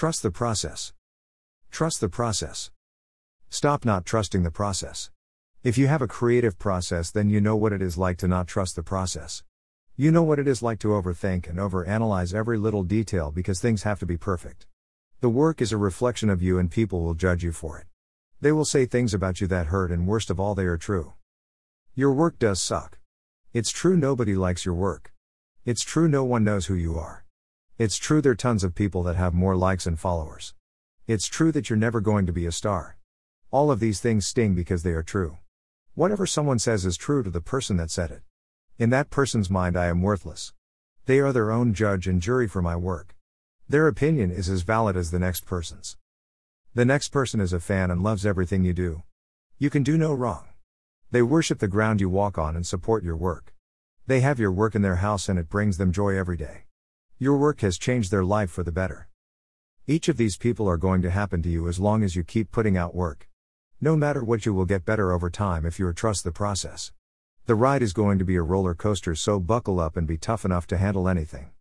Trust the process. Trust the process. Stop not trusting the process. If you have a creative process, then you know what it is like to not trust the process. You know what it is like to overthink and overanalyze every little detail because things have to be perfect. The work is a reflection of you, and people will judge you for it. They will say things about you that hurt, and worst of all, they are true. Your work does suck. It's true nobody likes your work. It's true no one knows who you are. It's true there are tons of people that have more likes and followers. It's true that you're never going to be a star. All of these things sting because they are true. Whatever someone says is true to the person that said it. In that person's mind, I am worthless. They are their own judge and jury for my work. Their opinion is as valid as the next person's. The next person is a fan and loves everything you do. You can do no wrong. They worship the ground you walk on and support your work. They have your work in their house and it brings them joy every day. Your work has changed their life for the better. Each of these people are going to happen to you as long as you keep putting out work. No matter what, you will get better over time if you trust the process. The ride is going to be a roller coaster, so buckle up and be tough enough to handle anything.